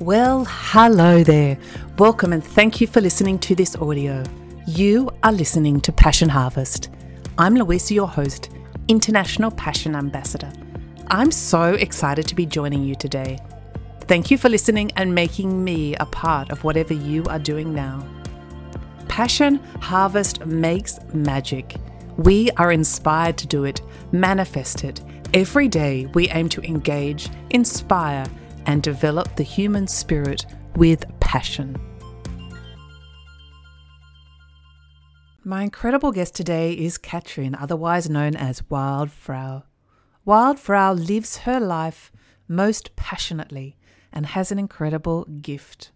Well, hello there. Welcome and thank you for listening to this audio. You are listening to Passion Harvest. I'm Louisa, your host, International Passion Ambassador. I'm so excited to be joining you today. Thank you for listening and making me a part of whatever you are doing now. Passion Harvest makes magic. We are inspired to do it, manifest it. Every day, we aim to engage, inspire, and develop the human spirit with passion. My incredible guest today is Katrin, otherwise known as Wildfrau. Wildfrau lives her life most passionately and has an incredible gift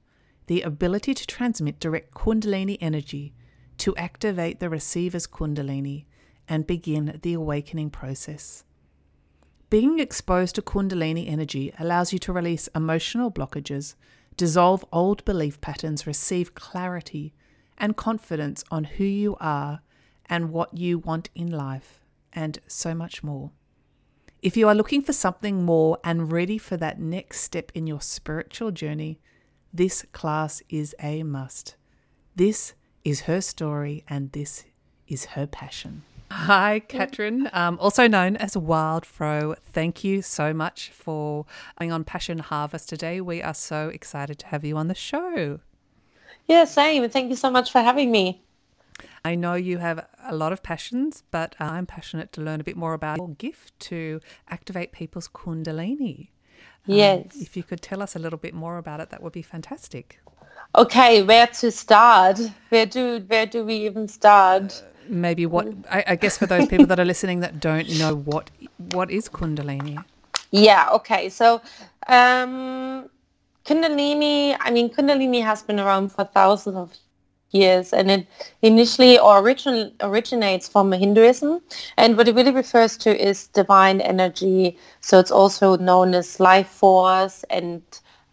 the ability to transmit direct Kundalini energy to activate the receiver's Kundalini and begin the awakening process. Being exposed to Kundalini energy allows you to release emotional blockages, dissolve old belief patterns, receive clarity and confidence on who you are and what you want in life, and so much more. If you are looking for something more and ready for that next step in your spiritual journey, this class is a must. This is her story and this is her passion. Hi, Katrin, um, also known as Wildfrau. Thank you so much for being on Passion Harvest today. We are so excited to have you on the show. Yeah, same. Thank you so much for having me. I know you have a lot of passions, but I'm passionate to learn a bit more about your gift to activate people's Kundalini. Um, yes. Um, if you could tell us a little bit more about it, that would be fantastic. Okay, where to start? Where do where do we even start? Uh, maybe what I, I guess for those people that are listening that don't know what what is Kundalini. Yeah. Okay. So um, Kundalini. I mean, Kundalini has been around for thousands of years and it initially or original originates from Hinduism and what it really refers to is divine energy so it's also known as life force and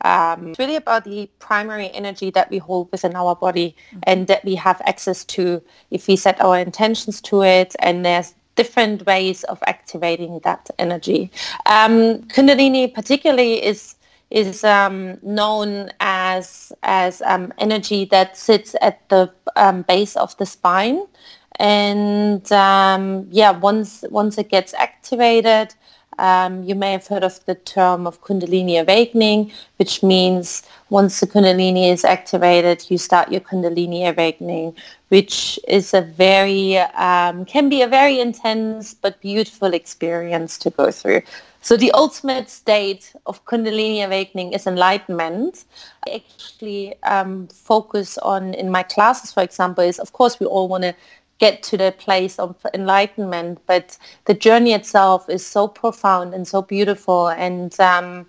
um, it's really about the primary energy that we hold within our body mm-hmm. and that we have access to if we set our intentions to it and there's different ways of activating that energy. Um, Kundalini particularly is is um, known as as um, energy that sits at the um, base of the spine, and um, yeah, once once it gets activated, um, you may have heard of the term of Kundalini awakening, which means once the Kundalini is activated, you start your Kundalini awakening, which is a very um, can be a very intense but beautiful experience to go through. So the ultimate state of Kundalini awakening is enlightenment. I actually um, focus on in my classes, for example, is of course we all want to get to the place of enlightenment, but the journey itself is so profound and so beautiful and um,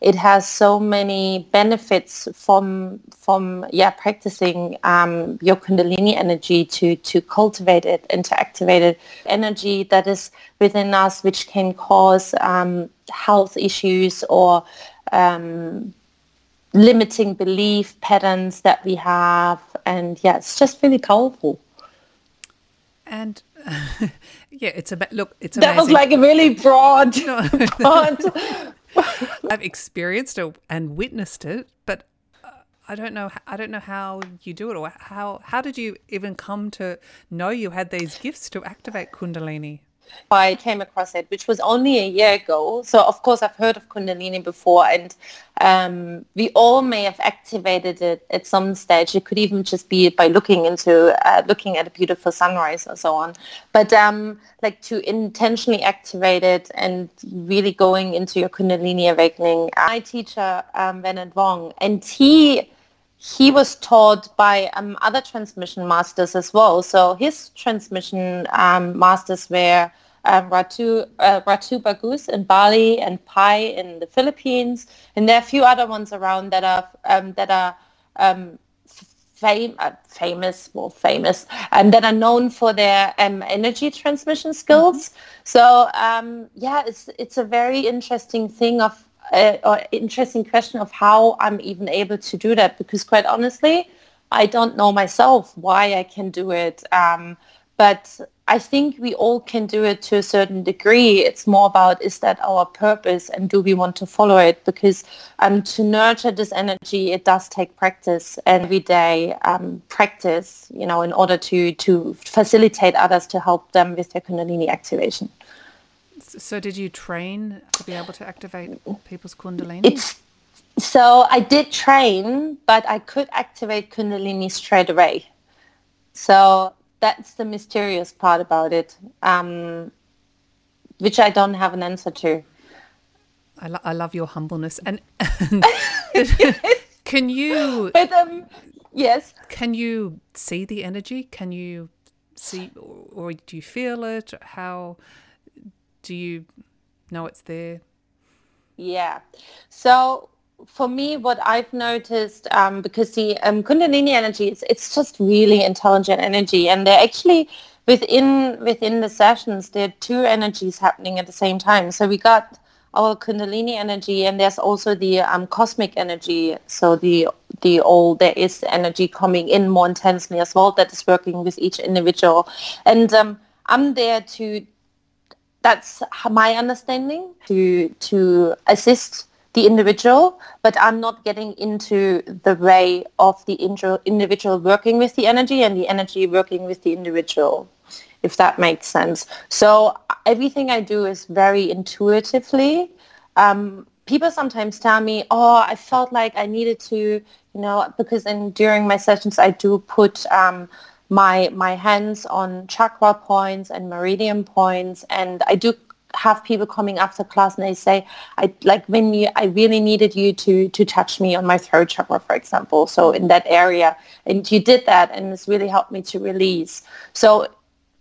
it has so many benefits from from yeah practicing um, your kundalini energy to to cultivate it and to activate it. Energy that is within us which can cause um, health issues or um, limiting belief patterns that we have and yeah it's just really powerful and yeah it's about look it's amazing. that was like a really broad, broad I've experienced it and witnessed it, but uh, I don't know. I don't know how you do it, or how how did you even come to know you had these gifts to activate Kundalini? I came across it, which was only a year ago. So of course I've heard of Kundalini before and um, we all may have activated it at some stage. It could even just be by looking into, uh, looking at a beautiful sunrise or so on. But um, like to intentionally activate it and really going into your Kundalini awakening. My teacher, um, Wong, and he he was taught by um, other transmission masters as well. So his transmission um, masters were um, Ratu, uh, Ratu Bagus in Bali and Pai in the Philippines, and there are a few other ones around that are um, that are um, fam- uh, famous, more famous, and that are known for their um, energy transmission skills. Mm-hmm. So um, yeah, it's it's a very interesting thing of uh, or interesting question of how I'm even able to do that because quite honestly, I don't know myself why I can do it. Um, but I think we all can do it to a certain degree. It's more about is that our purpose and do we want to follow it? Because um, to nurture this energy, it does take practice every day um, practice, you know, in order to to facilitate others to help them with their Kundalini activation. So, did you train to be able to activate people's Kundalini? It's so I did train, but I could activate Kundalini straight away. So that's the mysterious part about it, um, which I don't have an answer to. I, lo- I love your humbleness. And can you? But um, yes. Can you see the energy? Can you see, or, or do you feel it? How do you know it's there? Yeah. So for me, what I've noticed, um, because the um, Kundalini energy, is, it's just really intelligent energy, and they're actually within within the sessions, there are two energies happening at the same time. So we got our Kundalini energy, and there's also the um, cosmic energy. So the the all there is energy coming in more intensely as well that is working with each individual, and um, I'm there to. That's my understanding to to assist the individual, but I'm not getting into the way of the individual working with the energy and the energy working with the individual, if that makes sense. So everything I do is very intuitively. Um, people sometimes tell me, oh, I felt like I needed to, you know, because in, during my sessions I do put um, my my hands on chakra points and meridian points, and I do have people coming after class and they say, I like when you, I really needed you to, to touch me on my throat chakra, for example. So in that area, and you did that and it's really helped me to release. So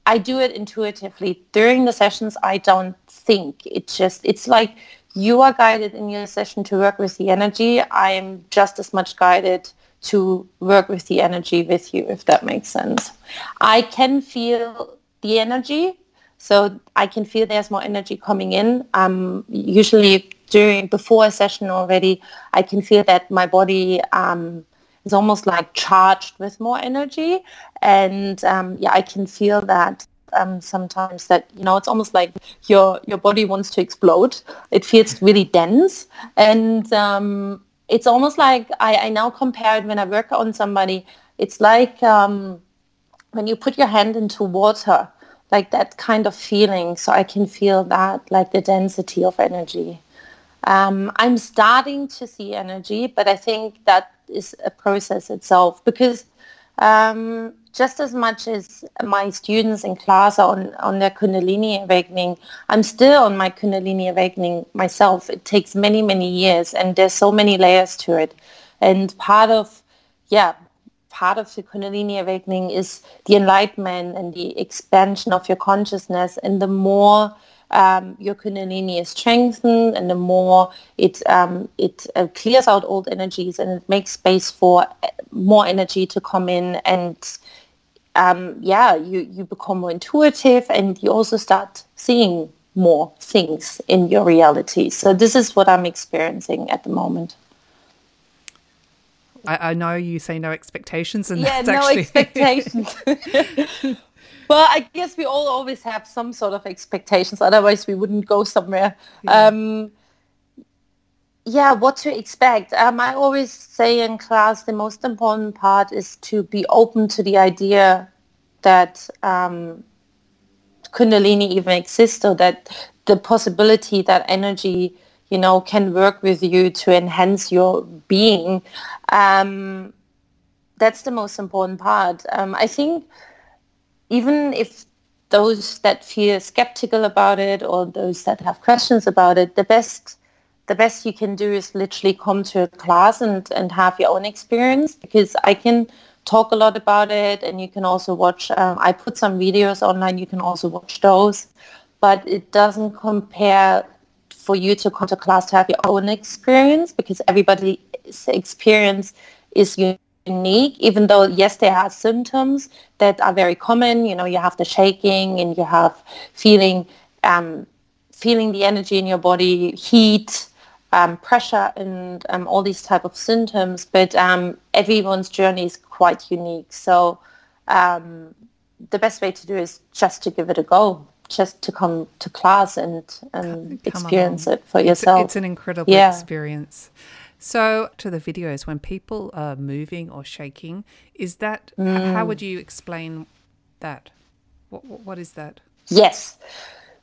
I do it intuitively. During the sessions, I don't think. It's just, it's like you are guided in your session to work with the energy. I am just as much guided to work with the energy with you, if that makes sense. I can feel the energy so I can feel there's more energy coming in. Um, usually during before a session already, I can feel that my body um, is almost like charged with more energy, and um, yeah, I can feel that um, sometimes that you know it's almost like your your body wants to explode. It feels really dense, and um, it's almost like I, I now compare it when I work on somebody. It's like um, when you put your hand into water like that kind of feeling. So I can feel that, like the density of energy. Um, I'm starting to see energy, but I think that is a process itself because um, just as much as my students in class are on, on their Kundalini awakening, I'm still on my Kundalini awakening myself. It takes many, many years and there's so many layers to it. And part of, yeah, part of the Kundalini awakening is the enlightenment and the expansion of your consciousness. And the more um, your Kundalini is strengthened and the more it, um, it uh, clears out old energies and it makes space for uh, more energy to come in and um, yeah, you, you become more intuitive and you also start seeing more things in your reality. So this is what I'm experiencing at the moment. I, I know you say no expectations, and yeah, no actually... expectations. well, I guess we all always have some sort of expectations. Otherwise, we wouldn't go somewhere. Yeah. Um, yeah, what to expect. Um, I always say in class the most important part is to be open to the idea that um, Kundalini even exists or that the possibility that energy you know, can work with you to enhance your being. Um, that's the most important part. Um, I think even if those that feel skeptical about it or those that have questions about it, the best the best you can do is literally come to a class and, and have your own experience because I can talk a lot about it and you can also watch, um, I put some videos online, you can also watch those, but it doesn't compare for you to come to class to have your own experience because everybody's experience is unique. Even though yes there are symptoms that are very common you know you have the shaking and you have feeling um, feeling the energy in your body heat um, pressure and um, all these type of symptoms but um, everyone's journey is quite unique. So um, the best way to do is just to give it a go, just to come to class and, and experience along. it for yourself. It's, it's an incredible yeah. experience. So, to the videos, when people are moving or shaking, is that mm. how would you explain that? What, what is that? Yes.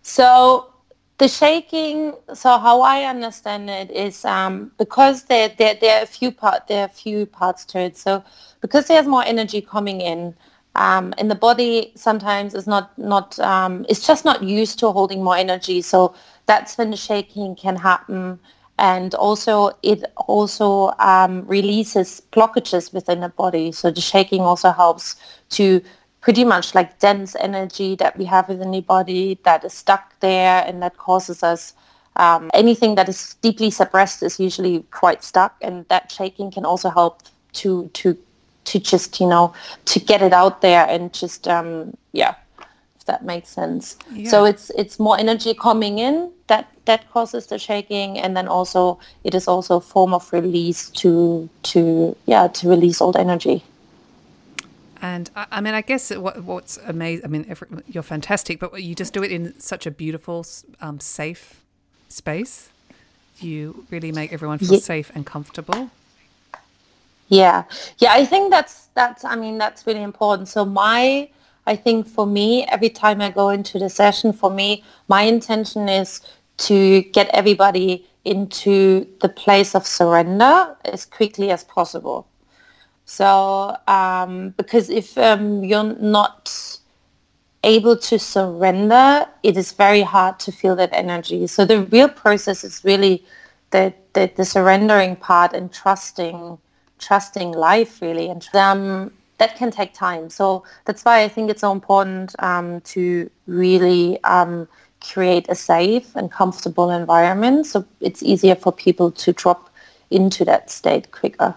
So, the shaking. So, how I understand it is um, because there, there there are a few part there are a few parts to it. So, because there's more energy coming in, um, and the body sometimes is not not um, it's just not used to holding more energy. So that's when the shaking can happen and also it also um, releases blockages within the body. So the shaking also helps to pretty much like dense energy that we have within the body that is stuck there and that causes us um, anything that is deeply suppressed is usually quite stuck and that shaking can also help to to to just you know to get it out there and just um, yeah if that makes sense yeah. so it's it's more energy coming in that that causes the shaking and then also it is also a form of release to to yeah to release old energy and I, mean i guess what, what's amazing i mean every, you're fantastic but you just do it in such a beautiful um, safe space you really make everyone feel yeah. safe and comfortable yeah yeah i think that's that's i mean that's really important so my I think for me, every time I go into the session, for me, my intention is to get everybody into the place of surrender as quickly as possible. So, um, because if um, you're not able to surrender, it is very hard to feel that energy. So the real process is really the, the, the surrendering part and trusting, trusting life really. And um, that can take time. So that's why I think it's so important um, to really um, create a safe and comfortable environment so it's easier for people to drop into that state quicker.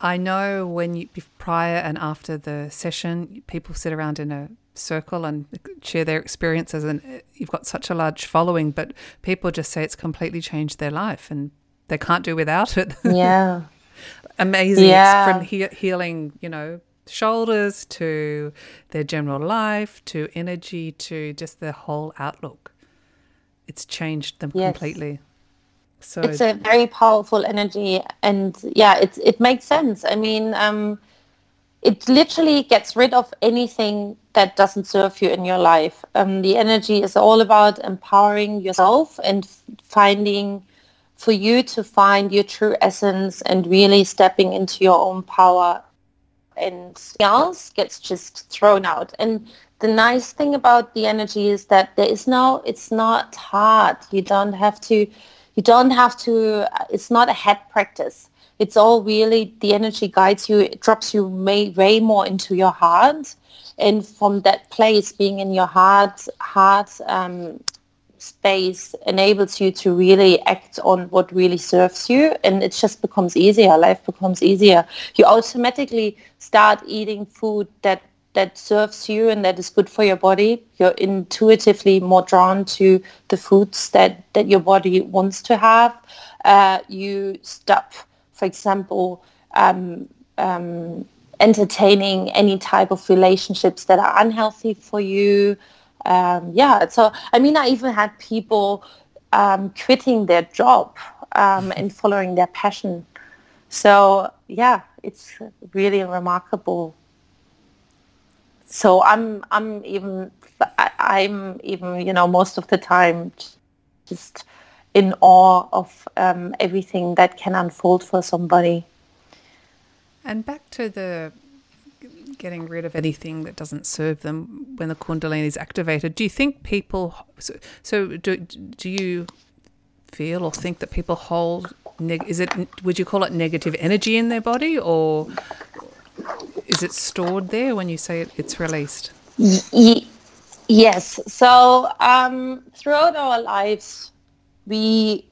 I know when you prior and after the session, people sit around in a circle and share their experiences, and uh, you've got such a large following, but people just say it's completely changed their life and they can't do without it. Yeah. Amazing yeah. from he- healing, you know, shoulders to their general life to energy to just their whole outlook. It's changed them yes. completely. So it's a very powerful energy, and yeah, it it makes sense. I mean, um, it literally gets rid of anything that doesn't serve you in your life. Um, the energy is all about empowering yourself and finding for you to find your true essence and really stepping into your own power and else gets just thrown out. And the nice thing about the energy is that there is no, it's not hard. You don't have to, you don't have to, it's not a head practice. It's all really, the energy guides you, it drops you way, way more into your heart. And from that place, being in your heart, heart um, space enables you to really act on what really serves you and it just becomes easier. Life becomes easier. You automatically start eating food that that serves you and that is good for your body. You're intuitively more drawn to the foods that that your body wants to have. Uh, you stop for example um, um, entertaining any type of relationships that are unhealthy for you um, yeah, so I mean, I even had people um, quitting their job um, and following their passion. So yeah, it's really remarkable. So I'm I'm even I'm even you know most of the time just in awe of um, everything that can unfold for somebody. And back to the getting rid of anything that doesn't serve them when the kundalini is activated. Do you think people so, so do do you feel or think that people hold neg- is it would you call it negative energy in their body or is it stored there when you say it, it's released? yes. So um, throughout our lives, we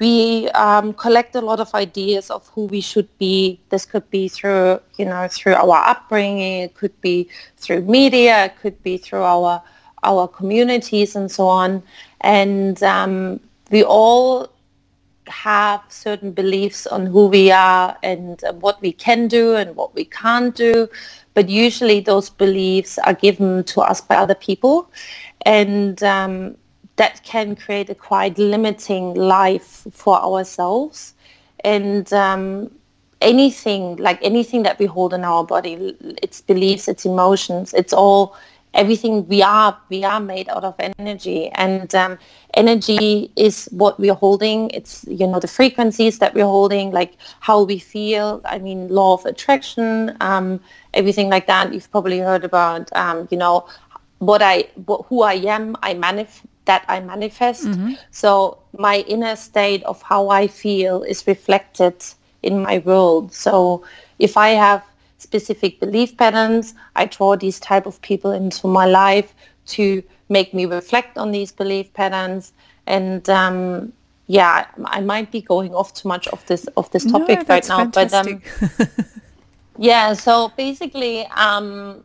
we um, collect a lot of ideas of who we should be. This could be through, you know, through our upbringing. It could be through media. It could be through our our communities and so on. And um, we all have certain beliefs on who we are and uh, what we can do and what we can't do. But usually those beliefs are given to us by other people. And um, that can create a quite limiting life for ourselves. And um, anything, like anything that we hold in our body, its beliefs, its emotions, it's all everything we are we are made out of energy. And um, energy is what we're holding. It's you know the frequencies that we're holding like how we feel. I mean law of attraction um, everything like that. You've probably heard about um, you know what i what, who i am. I manifest that i manifest mm-hmm. so my inner state of how i feel is reflected in my world so if i have specific belief patterns. I draw these type of people into my life to make me reflect on these belief patterns. And um, yeah, I might be going off too much of this of this topic no, right now, fantastic. but um, yeah. So basically, um,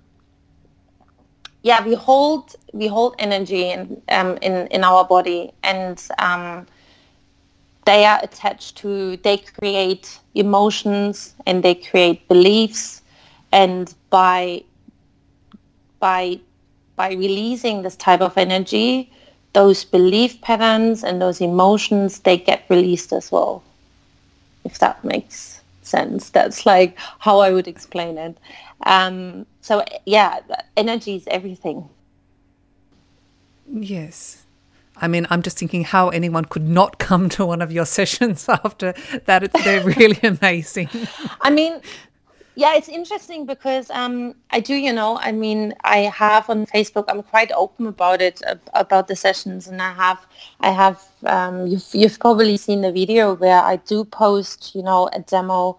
yeah, we hold we hold energy in um, in in our body, and um, they are attached to. They create emotions and they create beliefs and by by by releasing this type of energy those belief patterns and those emotions they get released as well if that makes sense that's like how i would explain it um, so yeah energy is everything yes I mean, I'm just thinking how anyone could not come to one of your sessions after that. They're really amazing. I mean, yeah, it's interesting because um, I do, you know, I mean, I have on Facebook, I'm quite open about it, about the sessions, and I have, I have, um, you've, you've probably seen the video where I do post, you know, a demo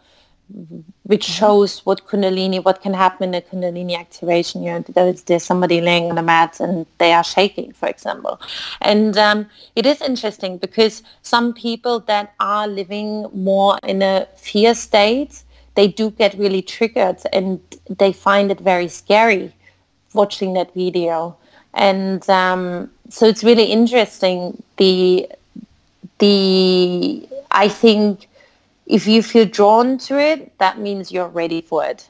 which mm-hmm. shows what Kundalini, what can happen in a Kundalini activation. You know, there's, there's somebody laying on a mat and they are shaking, for example. And um, it is interesting because some people that are living more in a fear state, they do get really triggered and they find it very scary watching that video. And um, so it's really interesting. The the I think if you feel drawn to it, that means you're ready for it.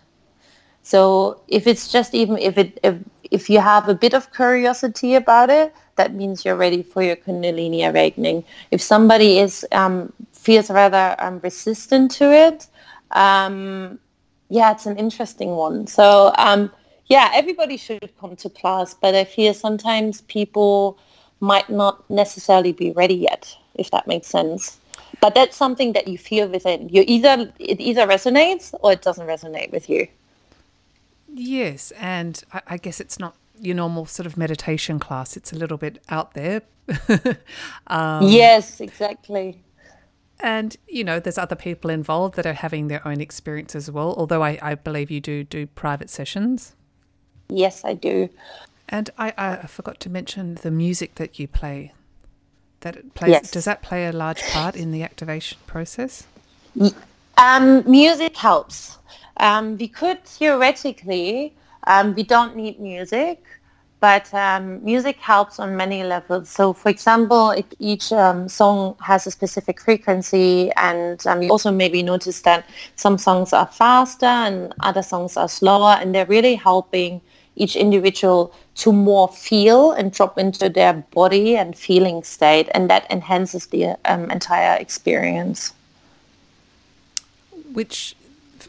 So if it's just even if it if, if you have a bit of curiosity about it, that means you're ready for your Kundalini awakening. If somebody is um, feels rather um, resistant to it, um, yeah, it's an interesting one. So um, yeah, everybody should come to class, but I feel sometimes people might not necessarily be ready yet, if that makes sense. But that's something that you feel within. You either it either resonates or it doesn't resonate with you. Yes, and I, I guess it's not your normal sort of meditation class. It's a little bit out there. um, yes, exactly. And, you know, there's other people involved that are having their own experience as well, although I, I believe you do do private sessions. Yes, I do. And I, I forgot to mention the music that you play. That plays, yes. Does that play a large part in the activation process? Um, music helps. Um, we could theoretically, um, we don't need music, but um, music helps on many levels. So, for example, it, each um, song has a specific frequency, and um, you also maybe notice that some songs are faster and other songs are slower, and they're really helping each individual to more feel and drop into their body and feeling state, and that enhances the um, entire experience. Which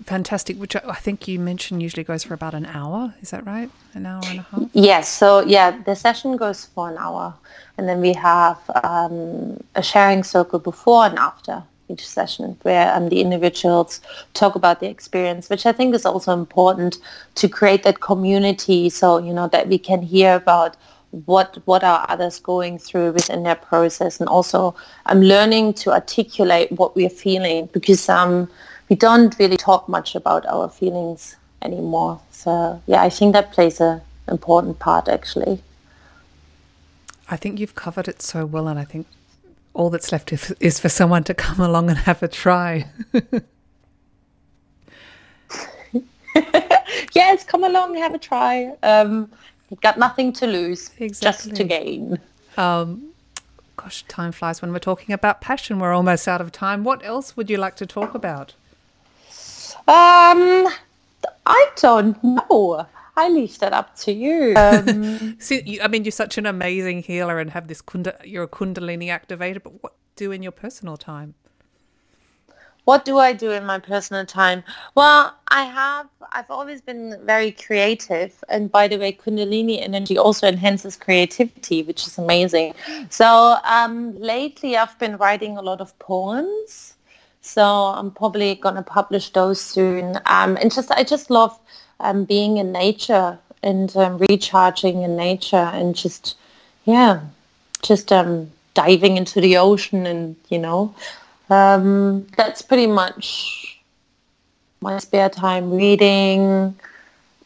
fantastic, which I think you mentioned usually goes for about an hour. Is that right? An hour and a half? Yes. So yeah, the session goes for an hour. And then we have um, a sharing circle before and after each session where um, the individuals talk about the experience, which I think is also important to create that community so, you know, that we can hear about what what are others going through within their process and also I'm learning to articulate what we're feeling because um we don't really talk much about our feelings anymore. So yeah, I think that plays a important part actually. I think you've covered it so well, and I think all that's left is for someone to come along and have a try. yes, come along, and have a try. Um, you've got nothing to lose, exactly. just to gain. Um, Gosh, time flies when we're talking about passion. We're almost out of time. What else would you like to talk about? Um, I don't know. I leave that up to you. Um, See, you, I mean, you're such an amazing healer and have this kunda, you're a Kundalini activator. But what do in your personal time? what do I do in my personal time? Well, I have, I've always been very creative. And by the way, Kundalini energy also enhances creativity, which is amazing. So um, lately I've been writing a lot of poems. So I'm probably going to publish those soon. Um, and just, I just love um, being in nature and um, recharging in nature and just, yeah, just um, diving into the ocean and, you know, um, that's pretty much my spare time reading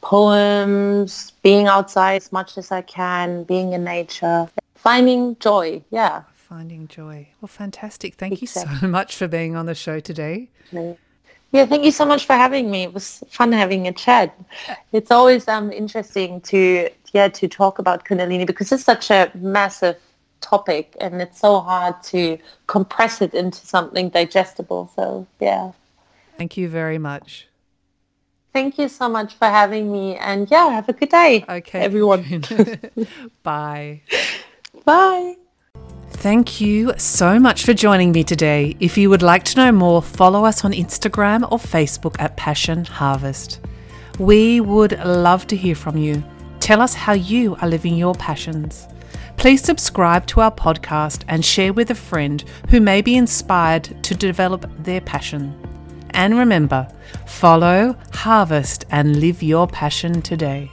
poems, being outside as much as I can, being in nature, finding joy. Yeah. Finding joy. Well, fantastic. Thank exactly. you so much for being on the show today. Yeah, thank you so much for having me. It was fun having a chat. It's always um, interesting to yeah to talk about Kundalini because it's such a massive topic and it's so hard to compress it into something digestible. So yeah. Thank you very much. Thank you so much for having me and yeah, have a good day. Okay. Everyone. Bye. Bye. Thank you so much for joining me today. If you would like to know more, follow us on Instagram or Facebook at Passion Harvest. We would love to hear from you. Tell us how you are living your passions. Please subscribe to our podcast and share with a friend who may be inspired to develop their passion. And remember, follow, harvest, and live your passion today.